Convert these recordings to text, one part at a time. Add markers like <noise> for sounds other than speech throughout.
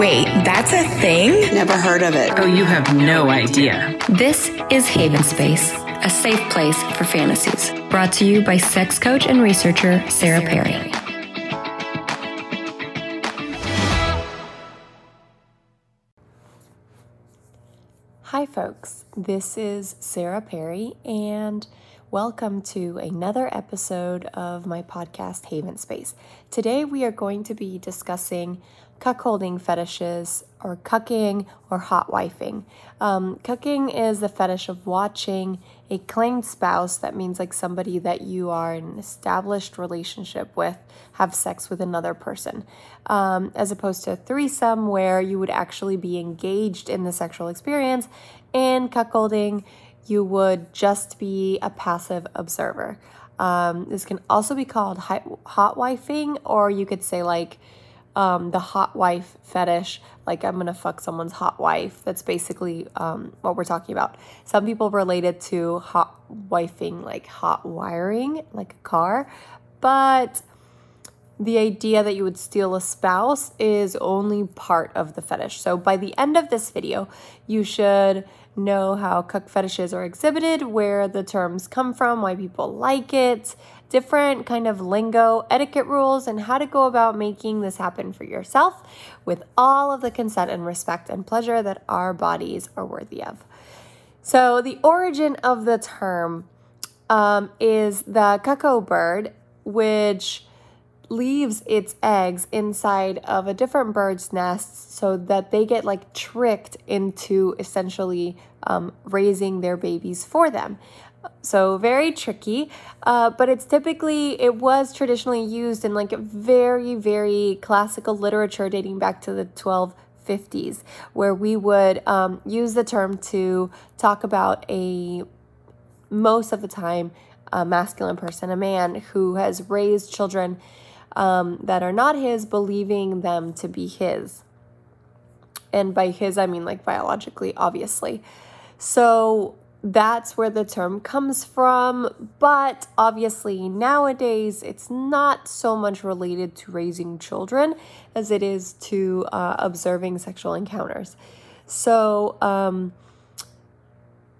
Wait, that's a thing? Never heard of it. Oh, you have no idea. This is Haven Space, a safe place for fantasies. Brought to you by sex coach and researcher Sarah Perry. Hi, folks. This is Sarah Perry, and welcome to another episode of my podcast, Haven Space. Today, we are going to be discussing cuckolding fetishes or cucking or hot wifing. Um, cucking is the fetish of watching a claimed spouse, that means like somebody that you are in an established relationship with, have sex with another person, um, as opposed to a threesome where you would actually be engaged in the sexual experience. And cuckolding, you would just be a passive observer. Um, this can also be called hot wifing, or you could say like um, the hot wife fetish, like I'm gonna fuck someone's hot wife. That's basically um, what we're talking about. Some people relate it to hot wifing, like hot wiring, like a car, but the idea that you would steal a spouse is only part of the fetish. So by the end of this video, you should know how cuck fetishes are exhibited, where the terms come from, why people like it, different kind of lingo, etiquette rules, and how to go about making this happen for yourself with all of the consent and respect and pleasure that our bodies are worthy of. So, the origin of the term um, is the cuckoo bird, which leaves its eggs inside of a different bird's nest so that they get like tricked into essentially um, raising their babies for them. So very tricky, uh, but it's typically it was traditionally used in like very very classical literature dating back to the 1250s, where we would um, use the term to talk about a most of the time a masculine person, a man who has raised children um, that are not his, believing them to be his. And by his, I mean like biologically, obviously. So that's where the term comes from. But obviously, nowadays, it's not so much related to raising children as it is to uh, observing sexual encounters. So, um,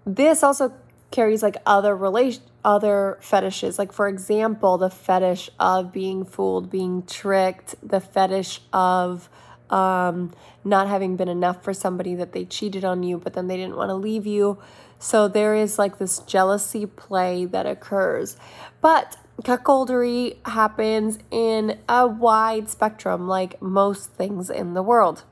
this also carries like other relation other fetishes like for example the fetish of being fooled being tricked the fetish of um, not having been enough for somebody that they cheated on you but then they didn't want to leave you so there is like this jealousy play that occurs. But cuckoldry happens in a wide spectrum, like most things in the world.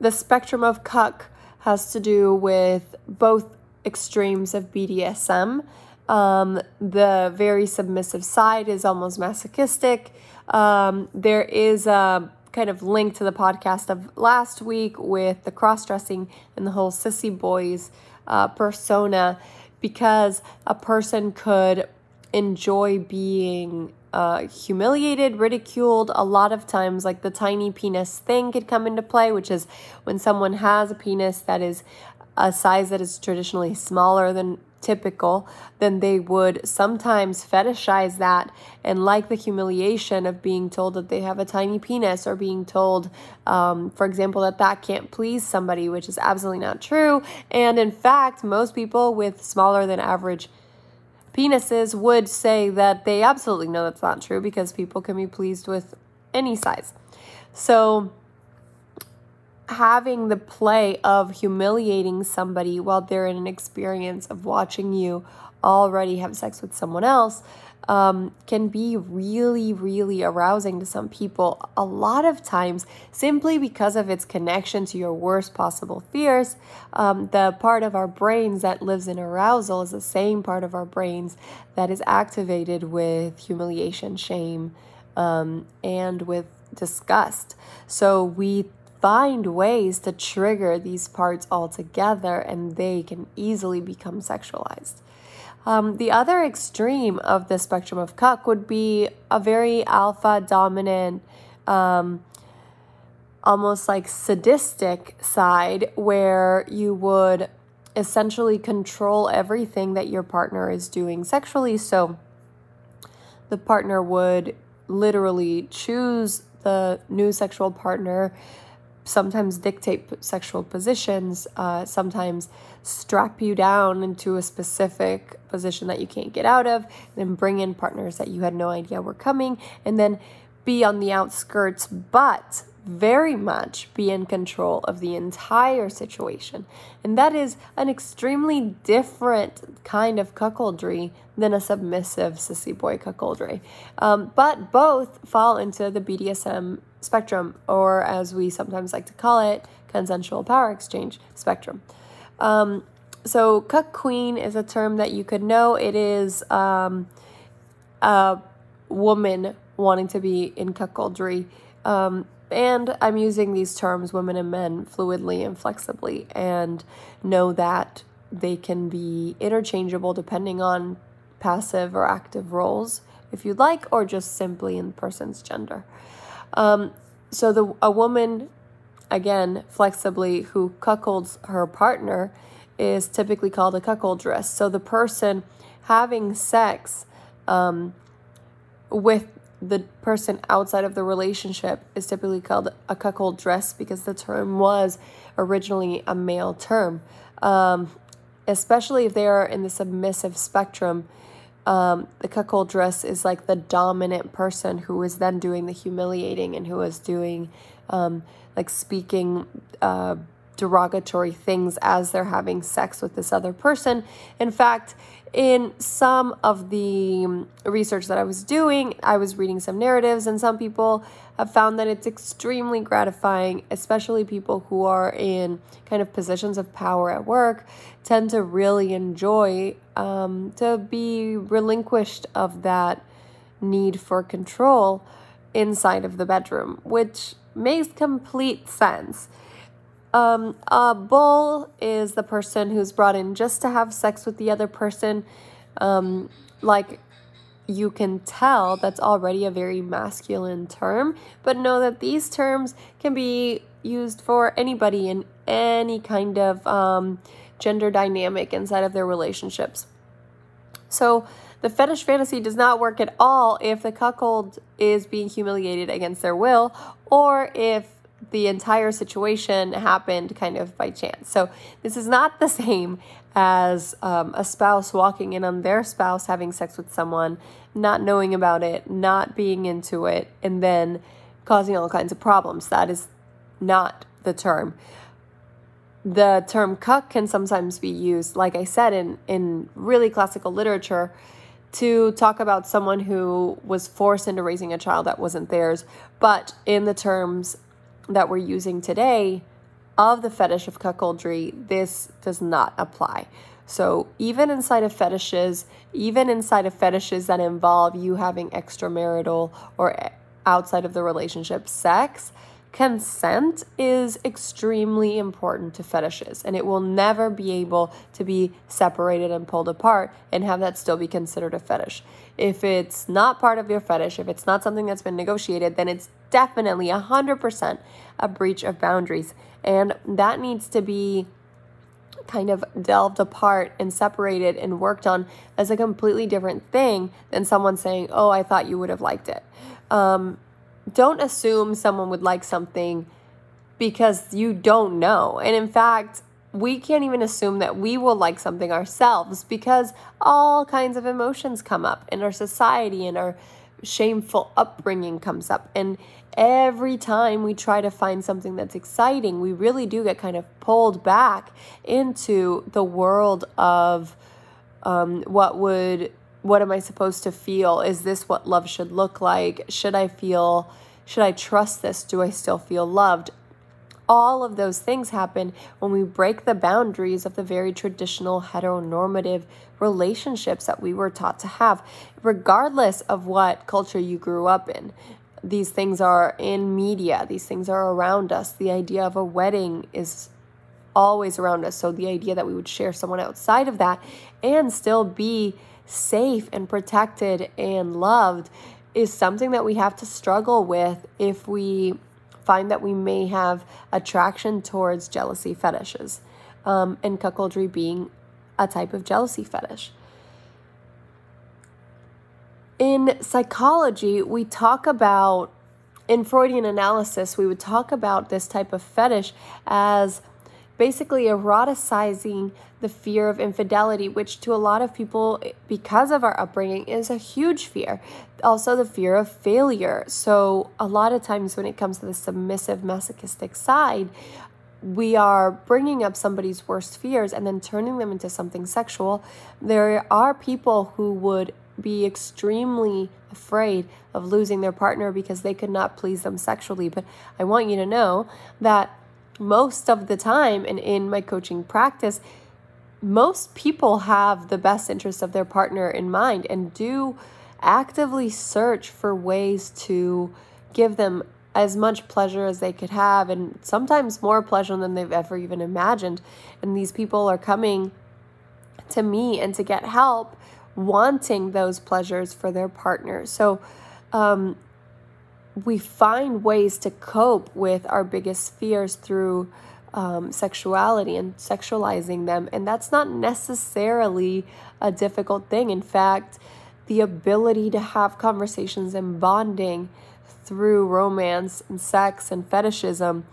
The spectrum of cuck has to do with both extremes of BDSM. Um, the very submissive side is almost masochistic. Um, there is a kind of link to the podcast of last week with the cross dressing and the whole sissy boys uh, persona because a person could enjoy being uh, humiliated, ridiculed. A lot of times, like the tiny penis thing could come into play, which is when someone has a penis that is a size that is traditionally smaller than typical, then they would sometimes fetishize that and like the humiliation of being told that they have a tiny penis or being told, um, for example, that that can't please somebody, which is absolutely not true. And in fact, most people with smaller than average penises would say that they absolutely know that's not true because people can be pleased with any size. So, having the play of humiliating somebody while they're in an experience of watching you already have sex with someone else um, can be really, really arousing to some people. A lot of times, simply because of its connection to your worst possible fears, um, the part of our brains that lives in arousal is the same part of our brains that is activated with humiliation, shame, um, and with disgust. So we find ways to trigger these parts all together and they can easily become sexualized. Um, the other extreme of the spectrum of cuck would be a very alpha dominant, um, almost like sadistic side where you would essentially control everything that your partner is doing sexually. So the partner would literally choose the new sexual partner, sometimes dictate sexual positions, uh, sometimes strap you down into a specific position that you can't get out of, then bring in partners that you had no idea were coming, and then be on the outskirts, but very much be in control of the entire situation. And that is an extremely different kind of cuckoldry than a submissive sissy boy cuckoldry. Um, but both fall into the BDSM spectrum, or as we sometimes like to call it, consensual power exchange spectrum. Um, so, cuck queen is a term that you could know. It is um, a woman wanting to be in cuckoldry. Um, and I'm using these terms, women and men, fluidly and flexibly, and know that they can be interchangeable depending on passive or active roles, if you'd like, or just simply in the person's gender. Um, so the a woman, again, flexibly, who cuckolds her partner is typically called a cuckoldress. So the person having sex um, with the person outside of the relationship is typically called a cuckoldress because the term was originally a male term. Um, especially if they are in the submissive spectrum, um, the cuckoldress is like the dominant person who is then doing the humiliating and who is doing um, like speaking uh, derogatory things as they're having sex with this other person. In fact, in some of the research that I was doing, I was reading some narratives, and some people have found that it's extremely gratifying, especially people who are in kind of positions of power at work, tend to really enjoy um, to be relinquished of that need for control inside of the bedroom, which makes complete sense. Um, a bull is the person who's brought in just to have sex with the other person. Um, like you can tell that's already a very masculine term, but know that these terms can be used for anybody in any kind of um, gender dynamic inside of their relationships. So, the fetish fantasy does not work at all if the cuckold is being humiliated against their will or if the entire situation happened kind of by chance. So this is not the <laughs> same as um, a spouse walking in on their spouse having sex with someone, not knowing about it, not being into it, and then causing all kinds of problems. That is not the term. The term cuck can sometimes be used, like I said, in, in really classical literature to talk about someone who was forced into raising a child that wasn't theirs, but in the terms that we're using today of the fetish of cuckoldry, this does not apply. So, even inside of fetishes, even inside of fetishes that involve you having extramarital or outside of the relationship sex, consent is extremely important to fetishes and it will never be able to be separated and pulled apart and have that still be considered a fetish. If it's not part of your fetish, if it's not something that's been negotiated, then it's definitely 100% a breach of boundaries. And that needs to be kind of delved apart and separated and worked on as a completely different thing than someone saying, Oh, I thought you would have liked it. Um, don't assume someone would like something because you don't know. And in fact, we can't even assume that we will like something ourselves because all kinds of emotions come up in our society and our shameful upbringing comes up. And every time we try to find something that's exciting, we really do get kind of pulled back into the world of um, what would, what am I supposed to feel? Is this what love should look like? Should I feel, should I trust this? Do I still feel loved? All of those things happen when we break the boundaries of the very traditional heteronormative relationships that we were taught to have, regardless of what culture you grew up in. These things are in media, these things are around us. The idea of a wedding is always around us. So the idea that we would share someone outside of that and still be safe and protected and loved is something that we have to struggle with if we find that we may have attraction towards jealousy fetishes, um, and cuckoldry being a type of jealousy fetish. in psychology, we talk about, in Freudian analysis, we would talk about this type of fetish as basically eroticizing the fear of infidelity, which to a lot of people, because of our upbringing, is a huge fear. Also, the fear of failure. So, a lot of times when it comes to the submissive, masochistic side, we are bringing up somebody's worst fears and then turning them into something sexual. There are people who would be extremely afraid of losing their partner because they could not please them sexually. But I want you to know that most of the time, and in my coaching practice, most people have the best interest of their partner in mind and do actively search for ways to give them as much pleasure as they could have and sometimes more pleasure than they've ever even imagined. And these people are coming to me and to get help wanting those pleasures for their partner. So um, we find ways to cope with our biggest fears through um, sexuality and sexualizing them. And that's not necessarily a difficult thing. In fact, the ability to have conversations and bonding through romance and sex and fetishism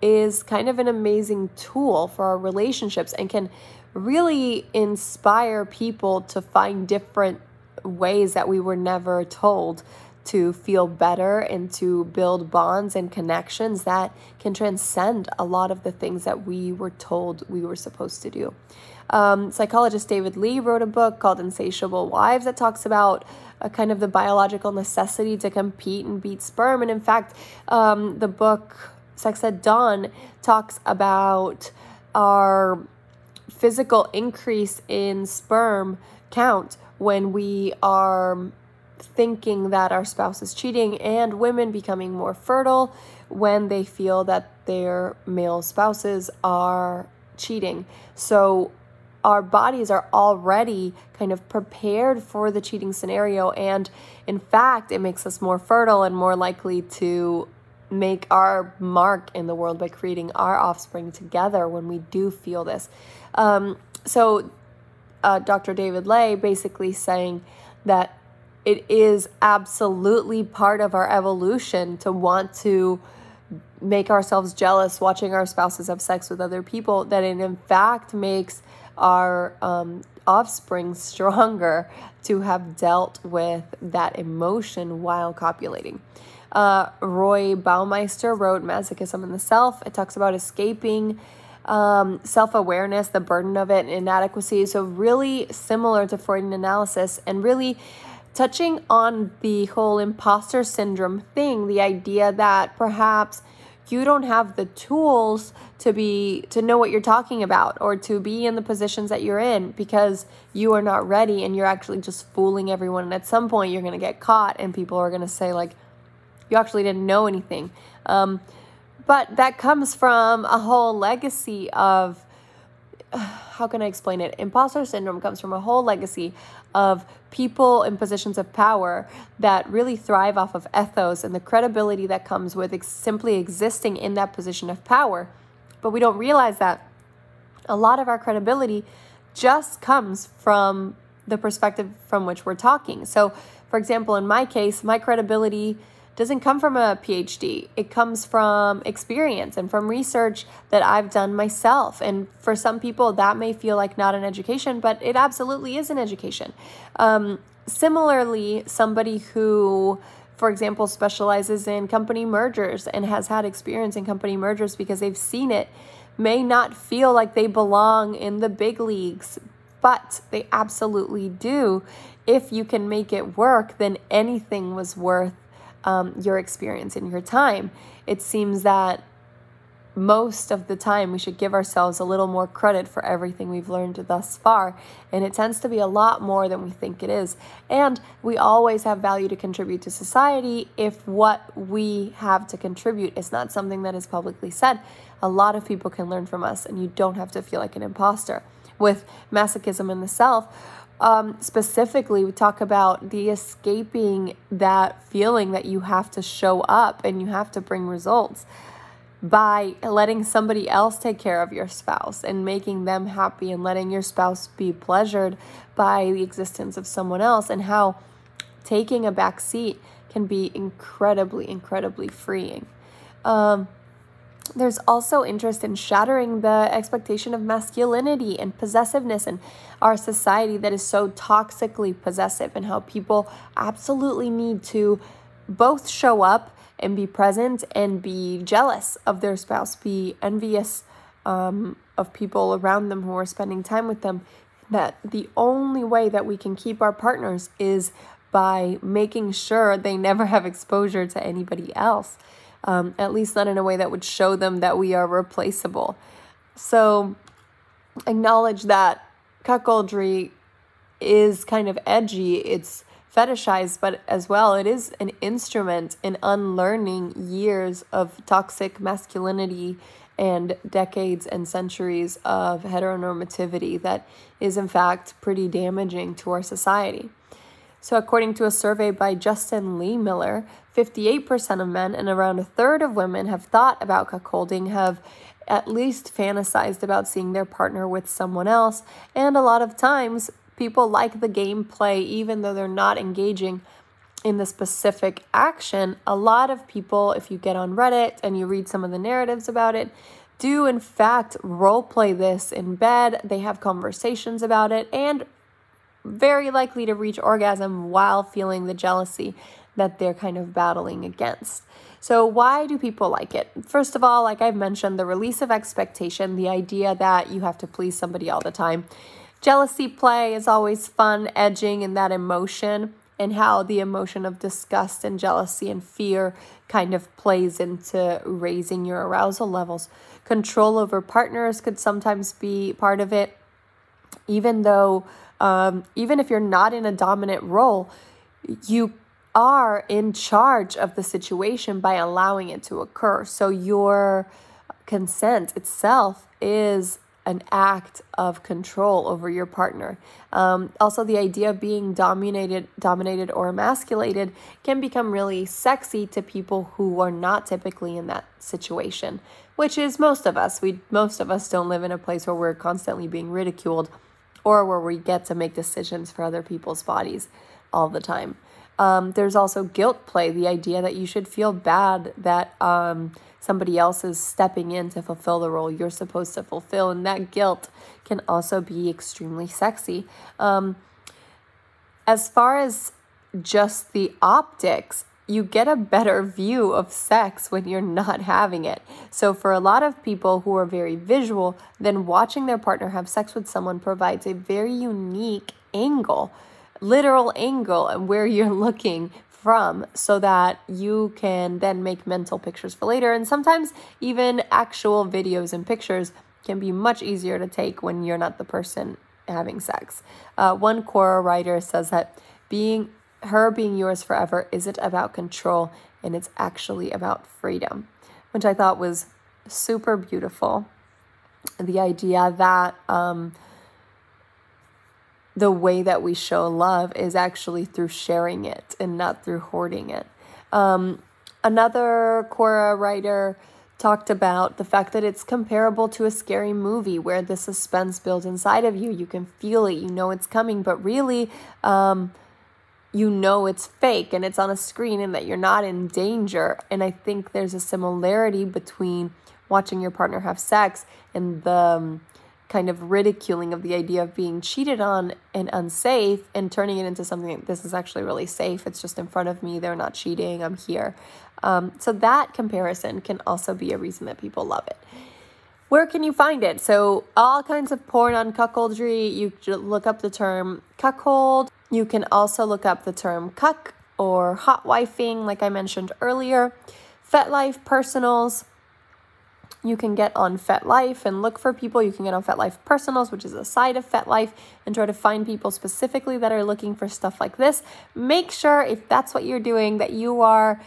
is kind of an amazing tool for our relationships and can really inspire people to find different ways that we were never told to feel better and to build bonds and connections that can transcend a lot of the things that we were told we were supposed to do. Um, psychologist David Ley wrote a book called Insatiable Wives that talks about a kind of the biological necessity to compete and beat sperm. And in fact, um, the book Sex at Dawn talks about our physical increase in sperm count when we are thinking that our spouse is cheating and women becoming more fertile when they feel that their male spouses are cheating. So our bodies are already kind of prepared for the cheating scenario. And in fact, it makes us more fertile and more likely to make our mark in the world by creating our offspring together when we do feel this. Um, so, uh, Dr. David Ley basically saying that it is absolutely part of our evolution to want to make ourselves jealous watching our spouses have sex with other people, that it in fact makes our um, offspring <laughs> stronger to have dealt with that emotion while copulating. Uh, Roy Baumeister wrote Masochism in the Self. It talks about escaping um, self awareness, the burden of it, and inadequacy. So, really similar to Freudian analysis, and really touching on the whole imposter syndrome thing the idea that perhaps you don't have the tools to be to know what you're talking about or to be in the positions that you're in because you are not ready and you're actually just fooling everyone and at some point you're going to get caught and people are going to say like you actually didn't know anything um, but that comes from a whole legacy of <sighs> how can I explain it? Imposter syndrome comes from a whole legacy of people in positions of power that really thrive off of ethos and the credibility that comes with ex- simply existing in that position of power. But we don't realize that a lot of our credibility just comes from the perspective from which we're talking. So, for example, in my case, my credibility doesn't come from a PhD. It comes from experience and from research that I've done myself. And for some people, that may feel like not an education, but it absolutely is an education. Um, similarly, somebody who for example, specializes in company mergers and has had experience in company mergers because they've seen it, may not feel like they belong in the big leagues, but they absolutely do. If you can make it work, then anything was worth um, your experience and your time. It seems that most of the time we should give ourselves a little more credit for everything we've learned thus far. And it tends to be a lot more than we think it is. And we always have value to contribute to society if what we have to contribute is not something that is publicly said. A lot of people can learn from us, and you don't have to feel like an imposter. With masochism in the self, um, specifically, we talk about the escaping that feeling that you have to show up and you have to bring results by letting somebody else take care of your spouse and making them happy and letting your spouse be pleasured by the existence of someone else and how taking a back seat can be incredibly, incredibly freeing. Um, there's also interest in shattering the expectation of masculinity and possessiveness in our society that is so toxically possessive, and how people absolutely need to both show up and be present and be jealous of their spouse, be envious um, of people around them who are spending time with them. That the only way that we can keep our partners is by making sure they never have exposure to anybody else um, at least not in a way that would show them that we are replaceable. So acknowledge that cuckoldry is kind of edgy. It's fetishized, but as well, it is an instrument in unlearning years of toxic masculinity and decades and centuries of heteronormativity that is, in fact, pretty damaging to our society. So, according to a survey by Justin Lehmiller, 58% of men and around a third of women have thought about cuckolding, have at least fantasized about seeing their partner with someone else, and a lot of times people like the gameplay even though they're not engaging in the specific action. A lot of people, if you get on Reddit and you read some of the narratives about it, do in fact role play this in bed. They have conversations about it and very likely to reach orgasm while feeling the jealousy that they're kind of battling against. So, why do people like it? First of all, like I've mentioned, the release of expectation, the idea that you have to please somebody all the time. Jealousy play is always fun, edging in that emotion, and how the emotion of disgust and jealousy and fear kind of plays into raising your arousal levels. Control over partners could sometimes be part of it, even though um, even if you're not in a dominant role, you are in charge of the situation by allowing it to occur. So your consent itself is an act of control over your partner. Um, also, the idea of being dominated, dominated or emasculated can become really sexy to people who are not typically in that situation, which is most of us. We most of us don't live in a place where we're constantly being ridiculed or where we get to make decisions for other people's bodies all the time. Um, there's also guilt play, the idea that you should feel bad that um, somebody else is stepping in to fulfill the role you're supposed to fulfill. And that guilt can also be extremely sexy. Um, as far as just the optics, you get a better view of sex when you're not having it. So, for a lot of people who are very visual, then watching their partner have sex with someone provides a very unique angle, literal angle, and where you're <laughs> looking from so that you can then make mental pictures for later. And sometimes even actual videos and pictures can be much easier to take when you're not the person having sex. Uh, one Quora writer says that being her being yours forever isn't about control and it's actually about freedom, which I thought was super beautiful. The idea that um, the way that we show love is actually through sharing it and not through hoarding it. Um, another Quora writer talked about the fact that it's comparable to a scary movie where the suspense builds inside of you. You can feel it, you know it's coming, but really, um, you know it's fake and it's on a screen and that you're not in danger. And I think there's a similarity between watching your partner have sex and the um, kind of ridiculing of the idea of being cheated on and unsafe and turning it into something this is actually really safe. It's just in front of me. They're not cheating. I'm here. Um, so that comparison can also be a reason that people love it. Where can you find it? So, all kinds of porn on cuckoldry. You look up the term cuckold you can also look up the term cuck or hot wifing, like I mentioned earlier. FetLife Personals. You can get on FetLife and look for people. You can get on FetLife Personals, which is a side of FetLife, and try to find people specifically that are looking for stuff like this. Make sure, if that's what you're doing, that you are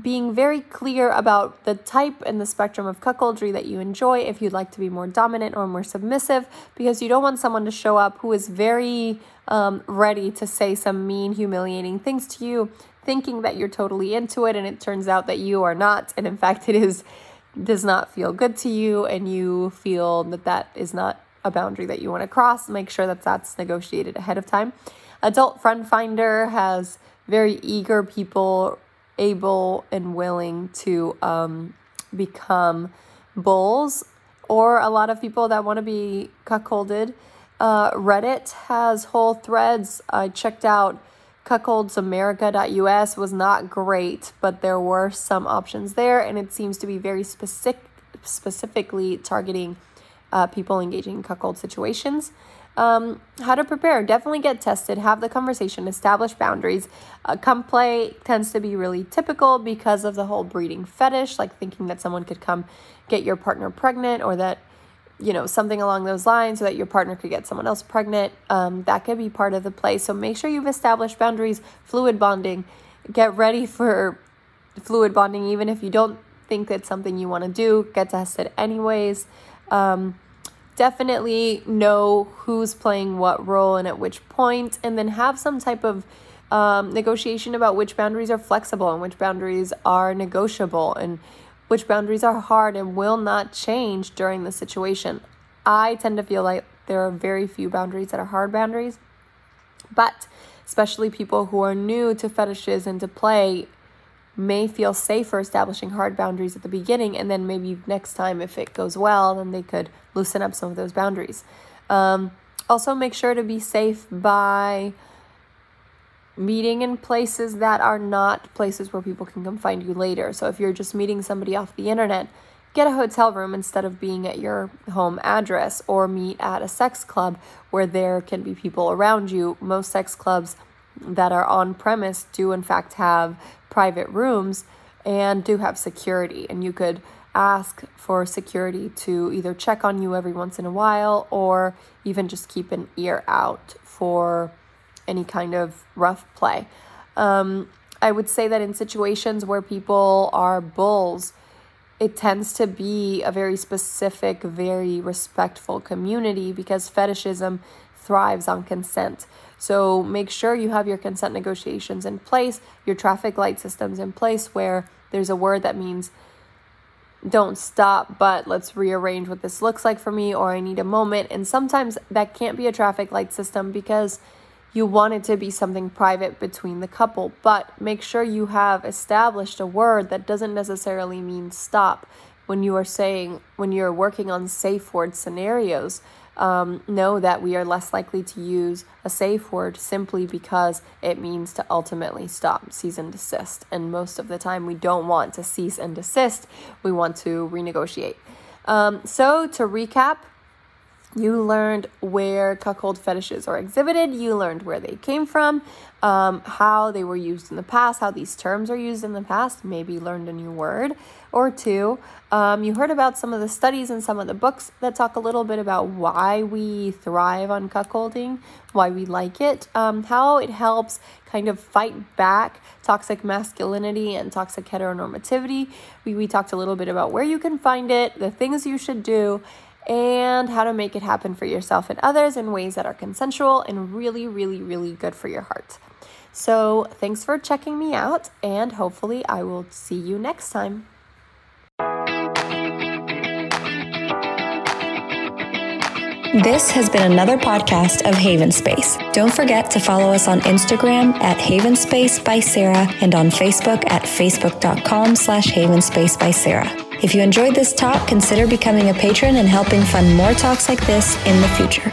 being very clear about the type and the spectrum of cuckoldry that you enjoy if you'd like to be more dominant or more submissive because you don't want someone to show up who is very um, ready to say some mean humiliating things to you thinking that you're totally into it and it turns out that you are not and in fact it is does not feel good to you and you feel that that is not a boundary that you want to cross. Make sure that that's negotiated ahead of time. Adult friend finder has very eager people able and willing to um, become bulls, or a lot of people that want to be cuckolded. Uh, Reddit has whole threads. I checked out cuckoldsamerica.us was not great, but there were some options there, and it seems to be very specific, specifically targeting uh, people engaging in cuckold situations. Um, how to prepare definitely get tested, have the conversation, establish boundaries. Uh, come play tends to be really typical because of the whole breeding fetish, like thinking that someone could come get your partner pregnant or that you know, something along those lines so that your partner could get someone else pregnant. Um, that could be part of the play. So make sure you've established boundaries, fluid bonding. Get ready for fluid bonding, even if you don't think it's something you want to do, get tested anyways. Um, definitely know who's playing what role and at which point, and then have some type of um, negotiation about which boundaries are flexible and which boundaries are negotiable and which boundaries are hard and will not change during the situation. I tend to feel like there are very few boundaries that are hard boundaries, but especially people who are new to fetishes and to play may feel safer establishing hard boundaries at the beginning, and then maybe next time, if it goes well, then they could loosen up some of those boundaries. Um, also, make sure to be safe by meeting in places that are not places where people can come find you later. So if you're just meeting somebody off the internet, get a hotel room instead of being at your home address or meet at a sex club where there can be people around you. Most sex clubs that are on premise do, in fact, have private rooms and do have security. And you could ask for security to either check on you every once in a while or even just keep an ear out for any kind of rough play. Um, I would say that in situations where people are bulls, it tends to be a very specific, very respectful community because fetishism thrives on consent. So make sure you have your consent negotiations in place, your traffic light systems in place where there's a word that means don't stop, but let's rearrange what this looks like for me, or I need a moment. And sometimes that can't be a traffic light system because you want it to be something private between the couple, but make sure you have established a word that doesn't necessarily mean stop. When you are saying, when you're working on safe word scenarios, um, know that we are less likely to use a safe word simply because it means to ultimately stop, cease and desist. And most of the time, we don't want to cease and desist, we want to renegotiate. Um, so, to recap, you learned where cuckold fetishes are exhibited. You learned where they came from, um, how they were used in the past, how these terms are used in the past. Maybe learned a new word or two. Um, you heard about some of the studies and some of the books that talk a little bit about why we thrive on cuckolding, why we like it, um, how it helps kind of fight back toxic masculinity and toxic heteronormativity. We, we talked a little bit about where you can find it, the things you should do and how to make it happen for yourself and others in ways that are consensual and really, really, really good for your heart. So, thanks for checking me out, and hopefully, I will see you next time. This has been another podcast of Haven Space. Don't forget to follow us on Instagram at Haven Space by Sarah and on Facebook at facebook.com slash Haven Space by Sarah. If you enjoyed this talk, consider becoming a patron and helping fund more talks like this in the future.